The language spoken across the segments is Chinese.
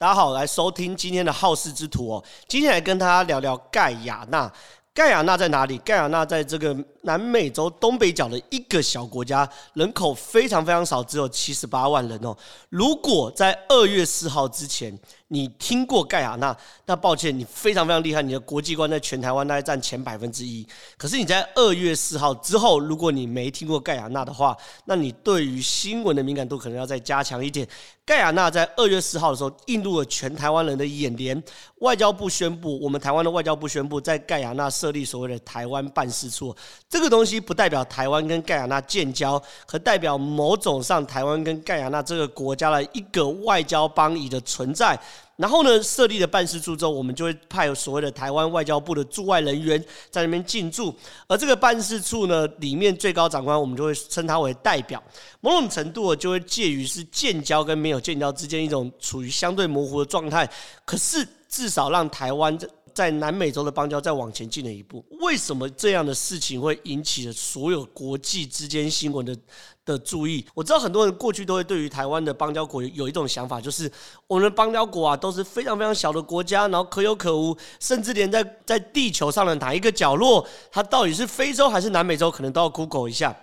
大家好，来收听今天的好事之徒哦。今天来跟大家聊聊盖亚纳。盖亚纳在哪里？盖亚纳在这个南美洲东北角的一个小国家，人口非常非常少，只有七十八万人哦。如果在二月四号之前，你听过盖亚纳，那抱歉，你非常非常厉害，你的国际观在全台湾大概占前百分之一。可是你在二月四号之后，如果你没听过盖亚纳的话，那你对于新闻的敏感度可能要再加强一点。盖亚纳在二月四号的时候映入了全台湾人的眼帘，外交部宣布，我们台湾的外交部宣布在盖亚纳设立所谓的台湾办事处。这个东西不代表台湾跟盖亚纳建交，可代表某种上台湾跟盖亚纳这个国家的一个外交邦谊的存在。然后呢，设立了办事处之后，我们就会派所谓的台湾外交部的驻外人员在那边进驻。而这个办事处呢，里面最高长官，我们就会称他为代表。某种程度就会介于是建交跟没有建交之间一种处于相对模糊的状态。可是至少让台湾在南美洲的邦交再往前进了一步。为什么这样的事情会引起了所有国际之间新闻的的注意？我知道很多人过去都会对于台湾的邦交国有一种想法，就是我们的邦交国啊都是非常非常小的国家，然后可有可无，甚至连在在地球上的哪一个角落，它到底是非洲还是南美洲，可能都要 Google 一下。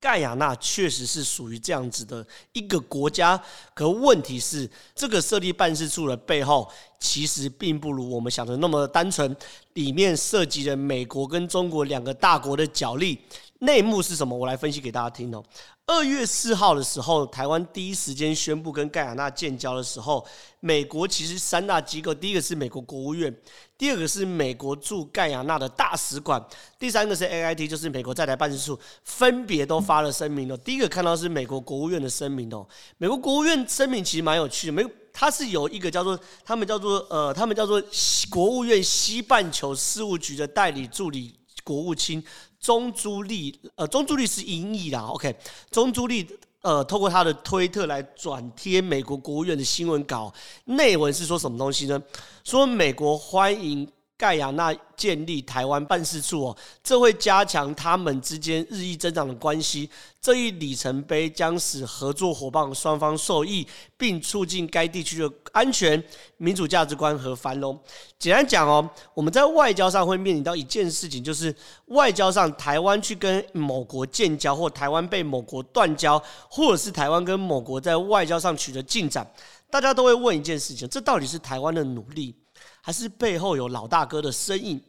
盖亚纳确实是属于这样子的一个国家，可问题是，这个设立办事处的背后，其实并不如我们想的那么单纯，里面涉及了美国跟中国两个大国的角力。内幕是什么？我来分析给大家听哦。二月四号的时候，台湾第一时间宣布跟盖亚纳建交的时候，美国其实三大机构，第一个是美国国务院，第二个是美国驻盖亚纳的大使馆，第三个是 AIT，就是美国在台办事处，分别都发了声明哦。第一个看到是美国国务院的声明哦，美国国务院声明其实蛮有趣的，美它是有一个叫做他们叫做呃，他们叫做国务院西半球事务局的代理助理国务卿。中朱莉，呃，中朱莉是音译啦，OK，中朱莉，呃，透过他的推特来转贴美国国务院的新闻稿，内文是说什么东西呢？说美国欢迎。盖亚纳建立台湾办事处哦，这会加强他们之间日益增长的关系。这一里程碑将使合作伙伴双方受益，并促进该地区的安全、民主价值观和繁荣。简单讲哦，我们在外交上会面临到一件事情，就是外交上台湾去跟某国建交，或台湾被某国断交，或者是台湾跟某国在外交上取得进展，大家都会问一件事情：这到底是台湾的努力？还是背后有老大哥的身影。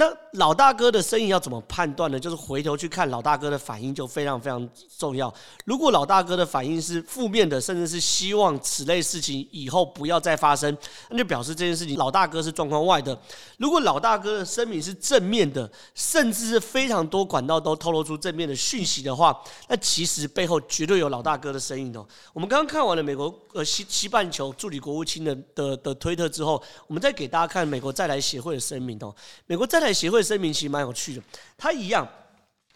那老大哥的声音要怎么判断呢？就是回头去看老大哥的反应就非常非常重要。如果老大哥的反应是负面的，甚至是希望此类事情以后不要再发生，那就表示这件事情老大哥是状况外的。如果老大哥的声明是正面的，甚至是非常多管道都透露出正面的讯息的话，那其实背后绝对有老大哥的身影哦。我们刚刚看完了美国呃西西半球助理国务卿的的的推特之后，我们再给大家看美国再来协会的声明哦。美国再来协会声明其实蛮有趣的，他一样，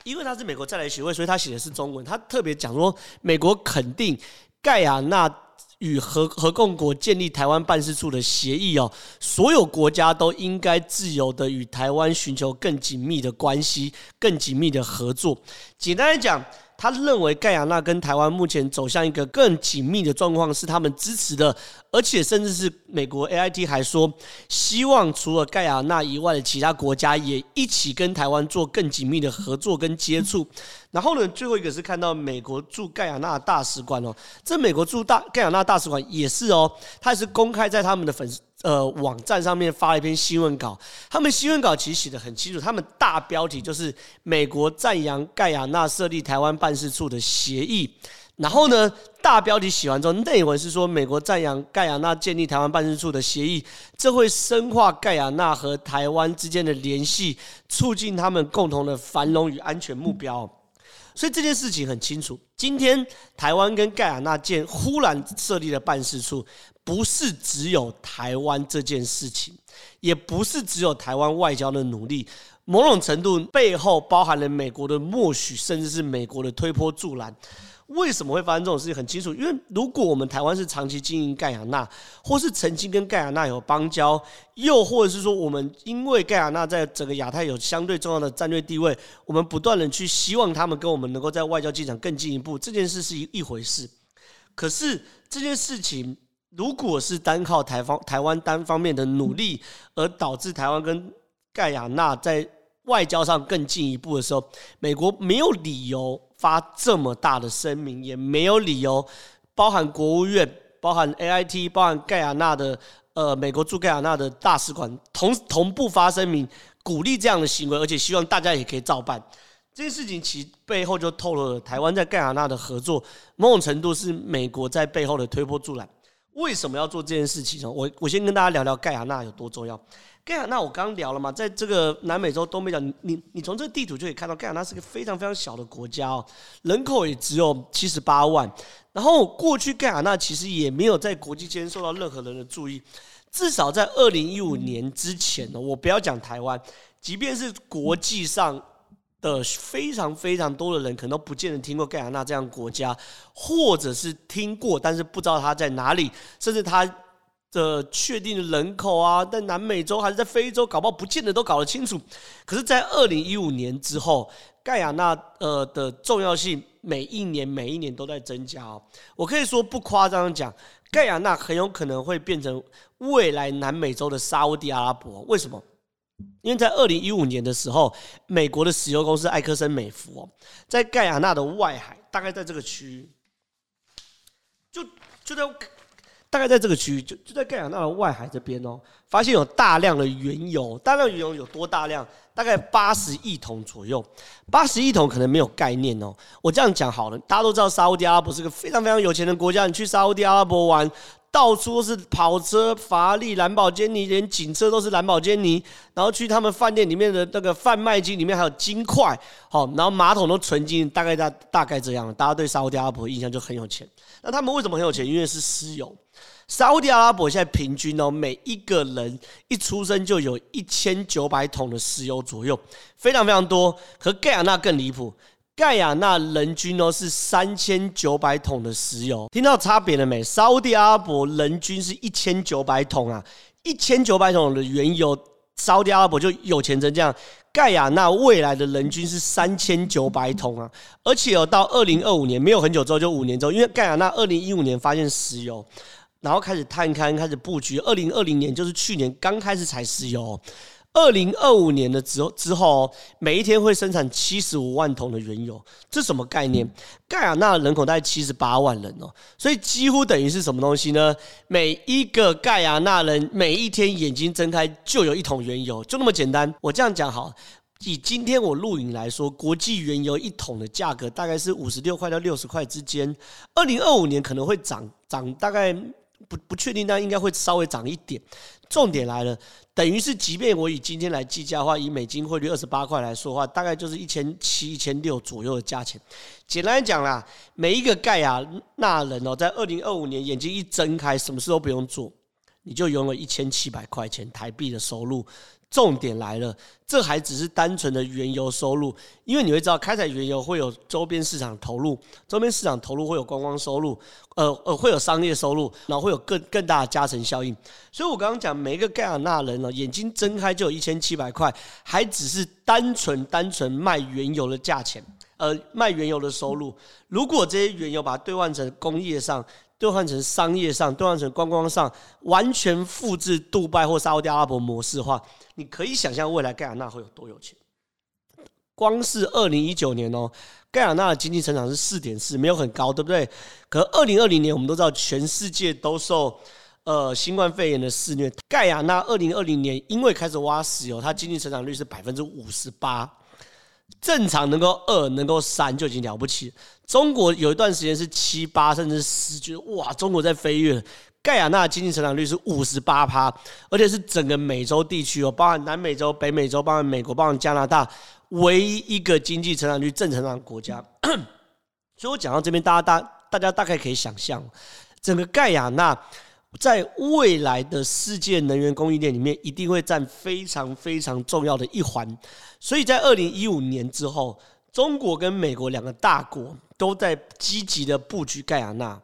因为他是美国在台协会，所以他写的是中文。他特别讲说，美国肯定盖亚纳与合合共国建立台湾办事处的协议哦，所有国家都应该自由的与台湾寻求更紧密的关系、更紧密的合作。简单来讲。他认为盖亚纳跟台湾目前走向一个更紧密的状况是他们支持的，而且甚至是美国 AIT 还说，希望除了盖亚纳以外的其他国家也一起跟台湾做更紧密的合作跟接触。然后呢，最后一个是看到美国驻盖亚纳大使馆哦，这美国驻大盖亚纳大使馆也是哦，他也是公开在他们的粉丝。呃，网站上面发了一篇新闻稿，他们新闻稿其实写的很清楚，他们大标题就是美国赞扬盖亚纳设立台湾办事处的协议。然后呢，大标题写完之后，内文是说美国赞扬盖亚纳建立台湾办事处的协议，这会深化盖亚纳和台湾之间的联系，促进他们共同的繁荣与安全目标。所以这件事情很清楚，今天台湾跟盖亚那建忽然设立了办事处。不是只有台湾这件事情，也不是只有台湾外交的努力，某种程度背后包含了美国的默许，甚至是美国的推波助澜。为什么会发生这种事情？很清楚，因为如果我们台湾是长期经营盖亚纳，或是曾经跟盖亚纳有邦交，又或者是说我们因为盖亚纳在整个亚太有相对重要的战略地位，我们不断的去希望他们跟我们能够在外交进展更进一步，这件事是一一回事。可是这件事情。如果是单靠台方台湾单方面的努力，而导致台湾跟盖亚纳在外交上更进一步的时候，美国没有理由发这么大的声明，也没有理由包含国务院、包含 AIT、包含盖亚纳的呃美国驻盖亚纳的大使馆同同步发声明，鼓励这样的行为，而且希望大家也可以照办。这件事情其背后就透露了台湾在盖亚纳的合作，某种程度是美国在背后的推波助澜。为什么要做这件事情呢？我我先跟大家聊聊盖亚纳有多重要。盖亚纳我刚刚聊了嘛，在这个南美洲东北角，你你从这个地图就可以看到，盖亚纳是个非常非常小的国家哦，人口也只有七十八万。然后过去盖亚纳其实也没有在国际间受到任何人的注意，至少在二零一五年之前呢，我不要讲台湾，即便是国际上。的非常非常多的人可能都不见得听过盖亚纳这样国家，或者是听过，但是不知道它在哪里，甚至它的确定人口啊，在南美洲还是在非洲，搞不好不见得都搞得清楚。可是，在二零一五年之后，盖亚纳呃的重要性每一年每一年都在增加哦。我可以说不夸张的讲，盖亚纳很有可能会变成未来南美洲的沙乌地阿拉伯。为什么？因为在二零一五年的时候，美国的石油公司埃克森美孚哦，在盖亚纳的外海，大概在这个区域，就就在大概在这个区域，就就在盖亚纳的外海这边哦，发现有大量的原油，大量原油有多大量？大概八十亿桶左右，八十亿桶可能没有概念哦。我这样讲好了，大家都知道沙乌地阿拉伯是个非常非常有钱的国家，你去沙乌地阿拉伯玩。到处都是跑车、法拉利、兰宝坚尼，连警车都是兰宝坚尼。然后去他们饭店里面的那个贩卖机里面还有金块，好，然后马桶都纯金，大概大大概这样。大家对沙乌地阿拉伯印象就很有钱。那他们为什么很有钱？因为是石油。沙乌地阿拉伯现在平均哦，每一个人一出生就有一千九百桶的石油左右，非常非常多。可盖亚纳更离谱。盖亚纳人均哦是三千九百桶的石油，听到差别了没？沙乌地阿拉伯人均是一千九百桶啊，一千九百桶的原油，沙乌地阿拉伯就有钱成这样。盖亚纳未来的人均是三千九百桶啊，而且哦到二零二五年没有很久之后，就五年之后，因为盖亚纳二零一五年发现石油，然后开始探勘，开始布局，二零二零年就是去年刚开始采石油。二零二五年的之后之后，每一天会生产七十五万桶的原油，这什么概念？盖亚纳人口大概七十八万人哦，所以几乎等于是什么东西呢？每一个盖亚纳人每一天眼睛睁开就有一桶原油，就那么简单。我这样讲好，以今天我录影来说，国际原油一桶的价格大概是五十六块到六十块之间，二零二五年可能会涨涨大概。不不确定，但应该会稍微涨一点。重点来了，等于是，即便我以今天来计价的话，以美金汇率二十八块来说的话，大概就是一千七、一千六左右的价钱。简单讲啦，每一个盖亚纳人哦，在二零二五年眼睛一睁开，什么事都不用做，你就拥有一千七百块钱台币的收入。重点来了，这还只是单纯的原油收入，因为你会知道，开采原油会有周边市场投入，周边市场投入会有观光收入，呃呃，会有商业收入，然后会有更更大的加成效应。所以我刚刚讲，每一个盖亚纳人呢，眼睛睁开就有一千七百块，还只是单纯单纯卖原油的价钱，呃，卖原油的收入。如果这些原油把它兑换成工业上，兑换成商业上，兑换成观光上，完全复制杜拜或沙乌地阿拉伯模式的话，你可以想象未来盖亚纳会有多有钱。光是二零一九年哦，盖亚纳的经济成长是四点四，没有很高，对不对？可二零二零年我们都知道，全世界都受呃新冠肺炎的肆虐。盖亚纳二零二零年因为开始挖石油，它经济成长率是百分之五十八。正常能够二能够三就已经了不起。中国有一段时间是七八甚至十，觉得哇，中国在飞跃。盖亚纳的经济成长率是五十八趴，而且是整个美洲地区哦，包含南美洲、北美洲、包含美国、包含加拿大，唯一一个经济成长率正成长的国家。所以我讲到这边，大家大大家大概可以想象，整个盖亚纳。在未来的世界能源供应链里面，一定会占非常非常重要的一环。所以在二零一五年之后，中国跟美国两个大国都在积极的布局盖亚纳。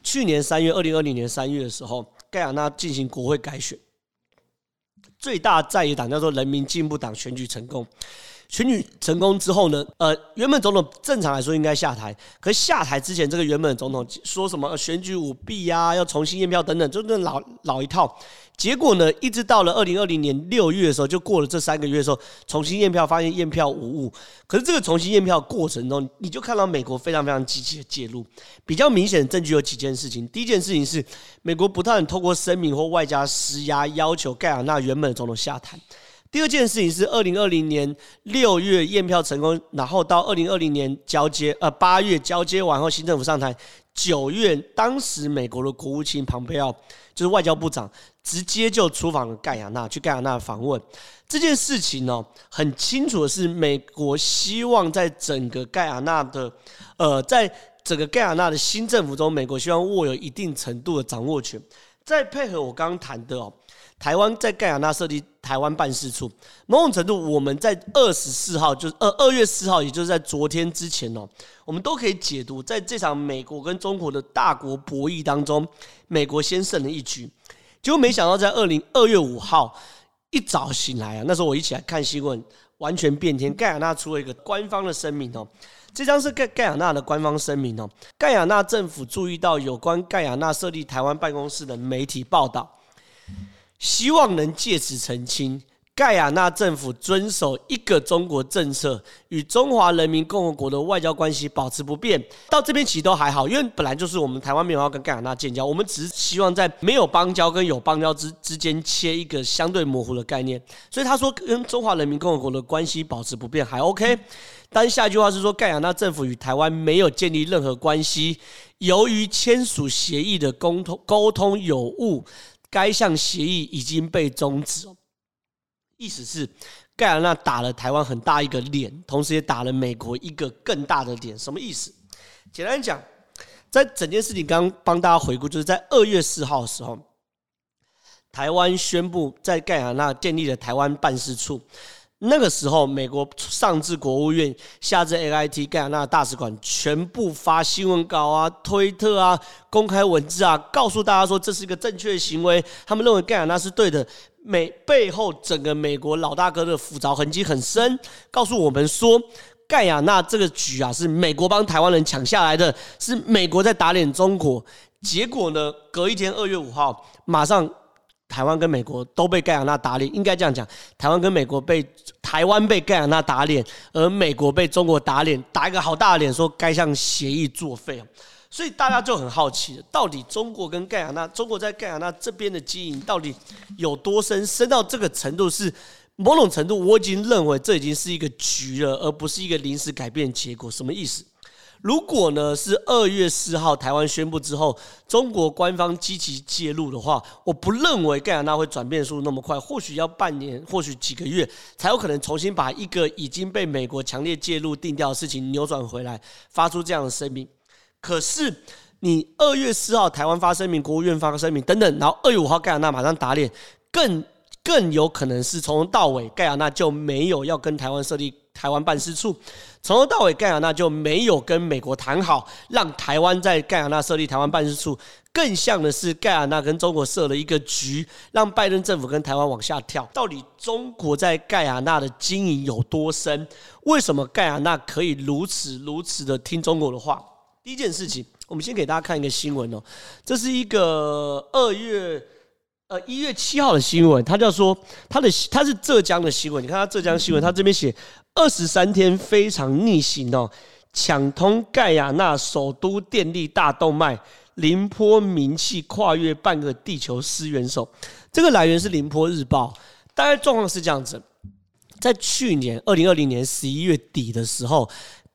去年三月，二零二零年三月的时候，盖亚纳进行国会改选，最大在野党叫做人民进步党选举成功。选举成功之后呢，呃，原本总统正常来说应该下台，可是下台之前，这个原本总统说什么选举舞弊啊，要重新验票等等，就那老老一套。结果呢，一直到了二零二零年六月的时候，就过了这三个月的时候，重新验票发现验票无误。可是这个重新验票过程中，你就看到美国非常非常积极的介入。比较明显的证据有几件事情。第一件事情是，美国不断透过声明或外加施压，要求盖亚纳原本的总统下台。第二件事情是，二零二零年六月验票成功，然后到二零二零年交接，呃，八月交接完后，新政府上台，九月当时美国的国务卿庞佩奥就是外交部长，直接就出访了盖亚纳，去盖亚纳访问。这件事情呢，很清楚的是，美国希望在整个盖亚纳的，呃，在整个盖亚纳的新政府中，美国希望握有一定程度的掌握权，再配合我刚刚谈的哦。台湾在盖亚纳设立台湾办事处，某种程度，我们在二十四号，就是二二月四号，也就是在昨天之前哦，我们都可以解读，在这场美国跟中国的大国博弈当中，美国先胜了一局。结果没想到，在二零二月五号一早醒来啊，那时候我一起来看新闻，完全变天。盖亚纳出了一个官方的声明哦，这张是盖盖亚纳的官方声明哦。盖亚纳政府注意到有关盖亚纳设立台湾办公室的媒体报道。希望能借此澄清，盖亚纳政府遵守一个中国政策，与中华人民共和国的外交关系保持不变。到这边其实都还好，因为本来就是我们台湾没有要跟盖亚纳建交，我们只是希望在没有邦交跟有邦交之之间切一个相对模糊的概念。所以他说跟中华人民共和国的关系保持不变还 OK。但下一句话是说，盖亚纳政府与台湾没有建立任何关系，由于签署协议的沟通沟通有误。该项协议已经被终止，意思是盖亚纳打了台湾很大一个脸，同时也打了美国一个更大的脸。什么意思？简单讲，在整件事情刚刚帮大家回顾，就是在二月四号的时候，台湾宣布在盖亚纳建立了台湾办事处。那个时候，美国上至国务院，下至 AIT 盖亚纳大使馆，全部发新闻稿啊、推特啊、公开文字啊，告诉大家说这是一个正确的行为。他们认为盖亚纳是对的。美背后整个美国老大哥的腐造痕迹很深，告诉我们说盖亚纳这个局啊是美国帮台湾人抢下来的，是美国在打脸中国。结果呢，隔一天二月五号，马上。台湾跟美国都被盖亚纳打脸，应该这样讲：台湾跟美国被台湾被盖亚纳打脸，而美国被中国打脸，打一个好大的脸，说该项协议作废。所以大家就很好奇，到底中国跟盖亚纳，中国在盖亚纳这边的经营到底有多深，深到这个程度？是某种程度，我已经认为这已经是一个局了，而不是一个临时改变结果。什么意思？如果呢是二月四号台湾宣布之后，中国官方积极介入的话，我不认为盖亚纳会转变速度那么快，或许要半年，或许几个月才有可能重新把一个已经被美国强烈介入定调的事情扭转回来，发出这样的声明。可是你二月四号台湾发声明，国务院发个声明等等，然后二月五号盖亚纳马上打脸，更更有可能是从头到尾盖亚纳就没有要跟台湾设立。台湾办事处从头到尾，盖亚纳就没有跟美国谈好，让台湾在盖亚纳设立台湾办事处，更像的是盖亚纳跟中国设了一个局，让拜登政府跟台湾往下跳。到底中国在盖亚纳的经营有多深？为什么盖亚纳可以如此如此的听中国的话？第一件事情，我们先给大家看一个新闻哦，这是一个二月。呃，一月七号的新闻，他叫说他的他是浙江的新闻。你看他浙江新闻，他这边写二十三天非常逆行哦，抢通盖亚纳首都电力大动脉，林波名气跨越半个地球失元首。这个来源是林波日报，大概状况是这样子，在去年二零二零年十一月底的时候，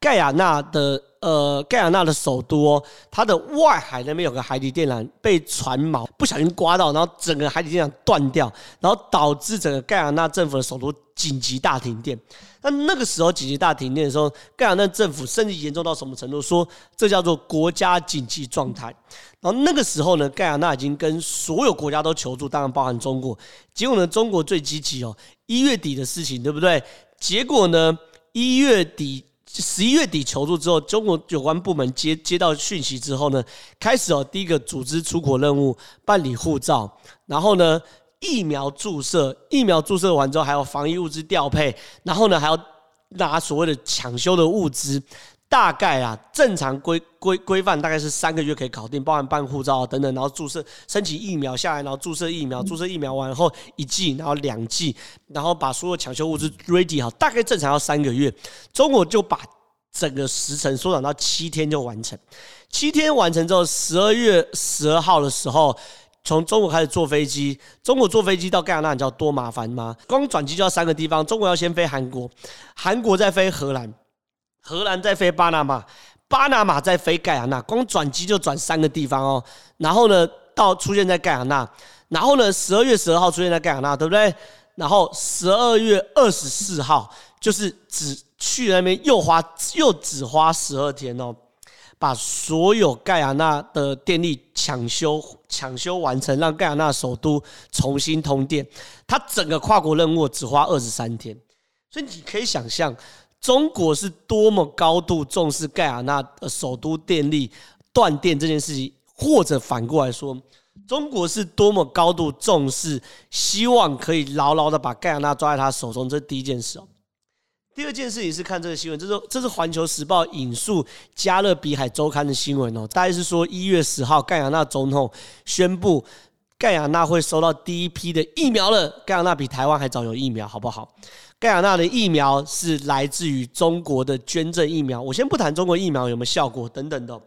盖亚纳的。呃，盖亚纳的首都哦，它的外海那边有个海底电缆被船锚不小心刮到，然后整个海底电缆断掉，然后导致整个盖亚纳政府的首都紧急大停电。那那个时候紧急大停电的时候，盖亚纳政府甚至严重到什么程度？说这叫做国家紧急状态。然后那个时候呢，盖亚纳已经跟所有国家都求助，当然包含中国。结果呢，中国最积极哦，一月底的事情对不对？结果呢，一月底。十一月底求助之后，中国有关部门接接到讯息之后呢，开始哦，第一个组织出国任务，办理护照，然后呢，疫苗注射，疫苗注射完之后还有防疫物资调配，然后呢还要拿所谓的抢修的物资。大概啊，正常规规规范大概是三个月可以搞定，包含办护照啊等等，然后注射、申请疫苗下来，然后注射疫苗，注射疫苗完后一剂，然后两剂，然后把所有抢修物资 ready 好，大概正常要三个月。中国就把整个时程缩短到七天就完成。七天完成之后，十二月十二号的时候，从中国开始坐飞机。中国坐飞机到盖亚那，你知道多麻烦吗？光转机就要三个地方，中国要先飞韩国，韩国再飞荷兰。荷兰在飞巴拿马，巴拿马在飞盖亚那，光转机就转三个地方哦。然后呢，到出现在盖亚那，然后呢，十二月十二号出现在盖亚那，对不对？然后十二月二十四号，就是只去那边又花又只花十二天哦，把所有盖亚那的电力抢修抢修完成，让盖亚那首都重新通电。它整个跨国任务只花二十三天，所以你可以想象。中国是多么高度重视盖亚那首都电力断电这件事情，或者反过来说，中国是多么高度重视，希望可以牢牢的把盖亚那抓在他手中。这是第一件事哦。第二件事情是看这个新闻，这是这是环球时报引述加勒比海周刊的新闻哦，大概是说一月十号，盖亚那总统宣布盖亚那会收到第一批的疫苗了。盖亚那比台湾还早有疫苗，好不好？盖亚那的疫苗是来自于中国的捐赠疫苗。我先不谈中国疫苗有没有效果等等的，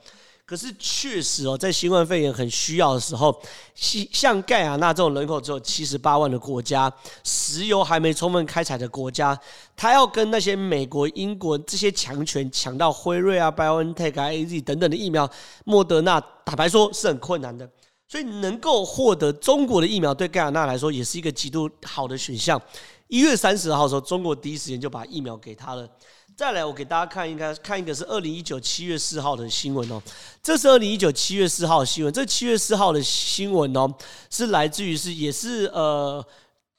可是确实哦，在新冠肺炎很需要的时候，像盖亚那这种人口只有七十八万的国家，石油还没充分开采的国家，他要跟那些美国、英国这些强权抢到辉瑞啊、BioNTech 啊、AZ 等等的疫苗，莫德纳坦白说是很困难的。所以能够获得中国的疫苗，对盖亚纳来说也是一个极度好的选项。一月三十号的时候，中国第一时间就把疫苗给他了。再来，我给大家看，一看看一个是二零一九七月四号的新闻哦。这是二零一九七月四号的新闻。这七月四号的新闻哦，是来自于是也是呃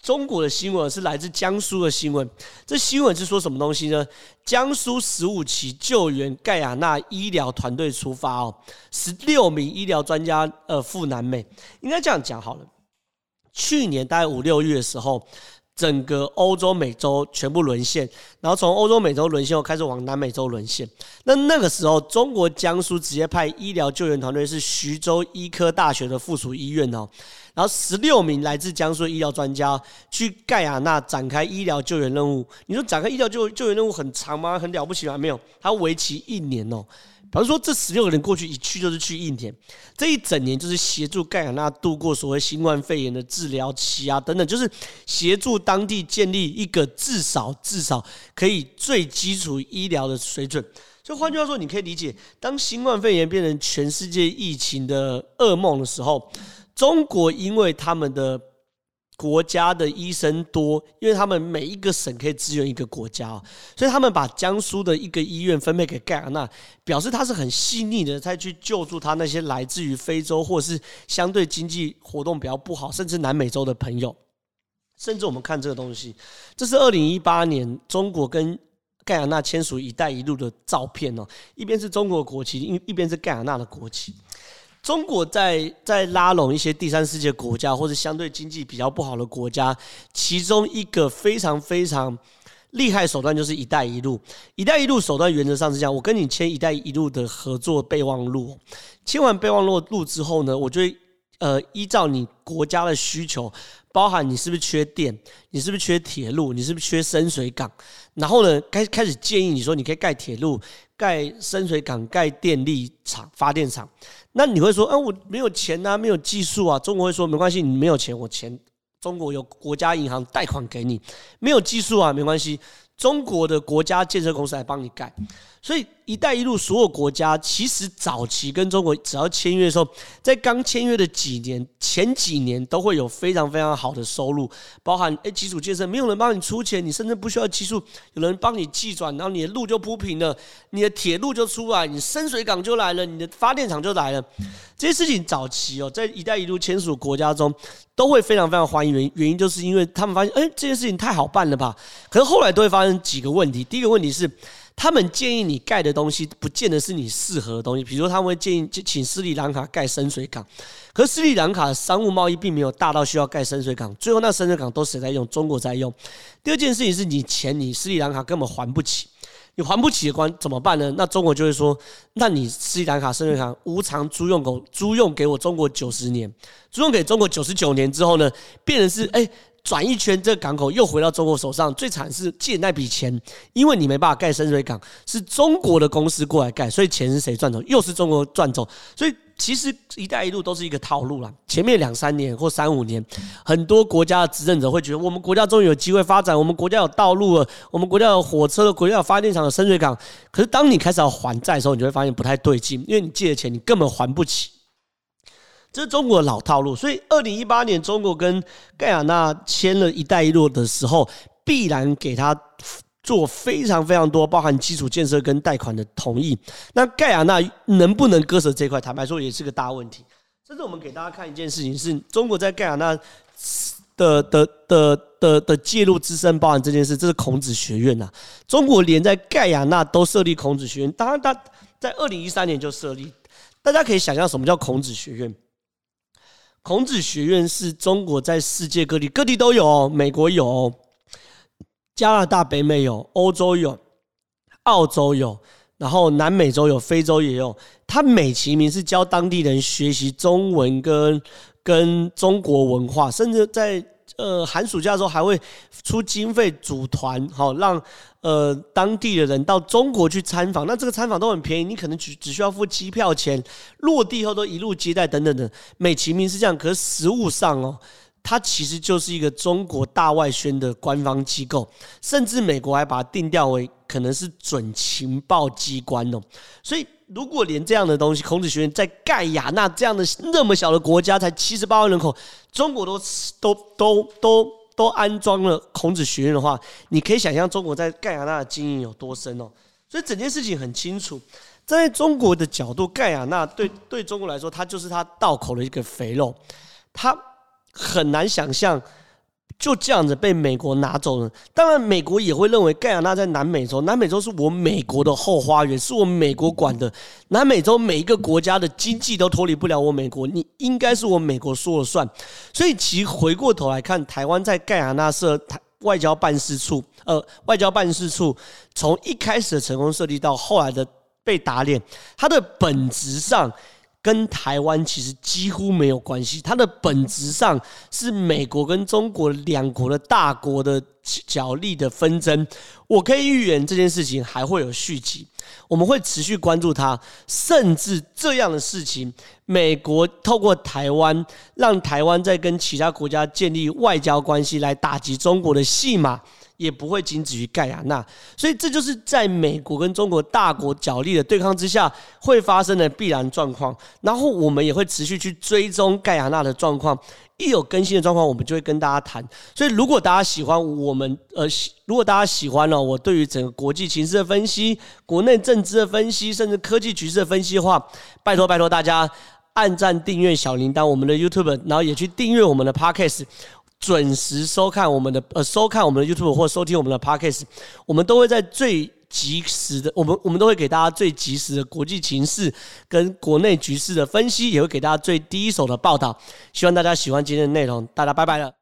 中国的新闻，是来自江苏的新闻。这新闻是说什么东西呢？江苏十五期救援盖亚那医疗团队出发哦，十六名医疗专家呃赴南美。应该这样讲好了。去年大概五六月的时候。整个欧洲、美洲全部沦陷，然后从欧洲、美洲沦陷后开始往南美洲沦陷。那那个时候，中国江苏直接派医疗救援团队是徐州医科大学的附属医院哦，然后十六名来自江苏的医疗专家去盖亚那展开医疗救援任务。你说展开医疗救救援任务很长吗？很了不起吗？没有，它为期一年哦。比方说，这十六个人过去一去就是去一年，这一整年就是协助盖亚那度过所谓新冠肺炎的治疗期啊，等等，就是协助当地建立一个至少至少可以最基础医疗的水准。就换句话说，你可以理解，当新冠肺炎变成全世界疫情的噩梦的时候，中国因为他们的。国家的医生多，因为他们每一个省可以支援一个国家，所以他们把江苏的一个医院分配给盖亚那，表示他是很细腻的，在去救助他那些来自于非洲或是相对经济活动比较不好，甚至南美洲的朋友。甚至我们看这个东西，这是二零一八年中国跟盖亚那签署“一带一路”的照片哦，一边是中国国旗，一一边是盖亚那的国旗。中国在在拉拢一些第三世界国家或者相对经济比较不好的国家，其中一个非常非常厉害手段就是“一带一路”。“一带一路”手段原则上是这样：我跟你签“一带一路”的合作备忘录，签完备忘录之后呢，我就会呃依照你国家的需求，包含你是不是缺电，你是不是缺铁路，你是不是缺深水港，然后呢开开始建议你说你可以盖铁路、盖深水港、盖电力厂、发电厂。那你会说，啊，我没有钱啊，没有技术啊。中国会说，没关系，你没有钱，我钱，中国有国家银行贷款给你。没有技术啊，没关系，中国的国家建设公司来帮你盖。所以，“一带一路”所有国家其实早期跟中国只要签约的时候，在刚签约的几年前几年都会有非常非常好的收入，包含诶基础建设，没有人帮你出钱，你甚至不需要技术，有人帮你计转，然后你的路就铺平了，你的铁路就出来，你深水港就来了，你的发电厂就来了。这些事情早期哦，在“一带一路”签署国家中都会非常非常欢迎，原原因就是因为他们发现，诶这件事情太好办了吧？可是后来都会发生几个问题，第一个问题是。他们建议你盖的东西，不见得是你适合的东西。比如说，他们会建议请斯里兰卡盖深水港，可是斯里兰卡的商务贸易并没有大到需要盖深水港。最后，那深水港都谁在用？中国在用。第二件事情是你钱，你斯里兰卡根本还不起。你还不起的关怎么办呢？那中国就会说，那你斯里兰卡深水港无偿租用给租用给我中国九十年，租用给中国九十九年之后呢，变成是哎转一圈，这个港口又回到中国手上。最惨是借那笔钱，因为你没办法盖深水港，是中国的公司过来盖，所以钱是谁赚走？又是中国赚走，所以。其实“一带一路”都是一个套路啦。前面两三年或三五年，很多国家的执政者会觉得，我们国家终于有机会发展，我们国家有道路了，我们国家有火车了，国家有发电厂、有深水港。可是当你开始要还债的时候，你就会发现不太对劲，因为你借的钱你根本还不起。这是中国的老套路。所以，二零一八年中国跟盖亚那签了一带一路的时候，必然给他。做非常非常多，包含基础建设跟贷款的同意。那盖亚那能不能割舍这块？坦白说，也是个大问题。甚至我们给大家看一件事情，是中国在盖亚那的的的的的介入之深，包含这件事，这是孔子学院呐。中国连在盖亚那都设立孔子学院，当然他在二零一三年就设立。大家可以想象什么叫孔子学院？孔子学院是中国在世界各地各地都有，美国有。加拿大、北美有，欧洲有，澳洲有，然后南美洲有，非洲也有。它美其名是教当地人学习中文跟跟中国文化，甚至在呃寒暑假的时候还会出经费组团，好让呃当地的人到中国去参访。那这个参访都很便宜，你可能只只需要付机票钱，落地后都一路接待等等的。美其名是这样，可是实物上哦。它其实就是一个中国大外宣的官方机构，甚至美国还把它定调为可能是准情报机关哦。所以，如果连这样的东西，孔子学院在盖亚那这样的那么小的国家，才七十八万人口，中国都都都都都安装了孔子学院的话，你可以想象中国在盖亚那的经营有多深哦。所以整件事情很清楚，在中国的角度，盖亚那对对中国来说，它就是它道口的一个肥肉，它。很难想象就这样子被美国拿走了。当然，美国也会认为盖亚纳在南美洲，南美洲是我美国的后花园，是我美国管的。南美洲每一个国家的经济都脱离不了我美国，你应该是我美国说了算。所以，其实回过头来看，台湾在盖亚纳设台外交办事处，呃，外交办事处从一开始的成功设立到后来的被打脸，它的本质上。跟台湾其实几乎没有关系，它的本质上是美国跟中国两国的大国的角力的纷争。我可以预言这件事情还会有续集，我们会持续关注它，甚至这样的事情，美国透过台湾让台湾在跟其他国家建立外交关系来打击中国的戏码。也不会仅止于盖亚那，所以这就是在美国跟中国大国角力的对抗之下会发生的必然状况。然后我们也会持续去追踪盖亚那的状况，一有更新的状况，我们就会跟大家谈。所以如果大家喜欢我们，呃，如果大家喜欢了，我对于整个国际情势的分析、国内政治的分析，甚至科技局势的分析的话，拜托拜托大家按赞、订阅小铃铛，我们的 YouTube，然后也去订阅我们的 Podcast。准时收看我们的呃，收看我们的 YouTube 或收听我们的 Podcast，我们都会在最及时的，我们我们都会给大家最及时的国际情势跟国内局势的分析，也会给大家最第一手的报道。希望大家喜欢今天的内容，大家拜拜了。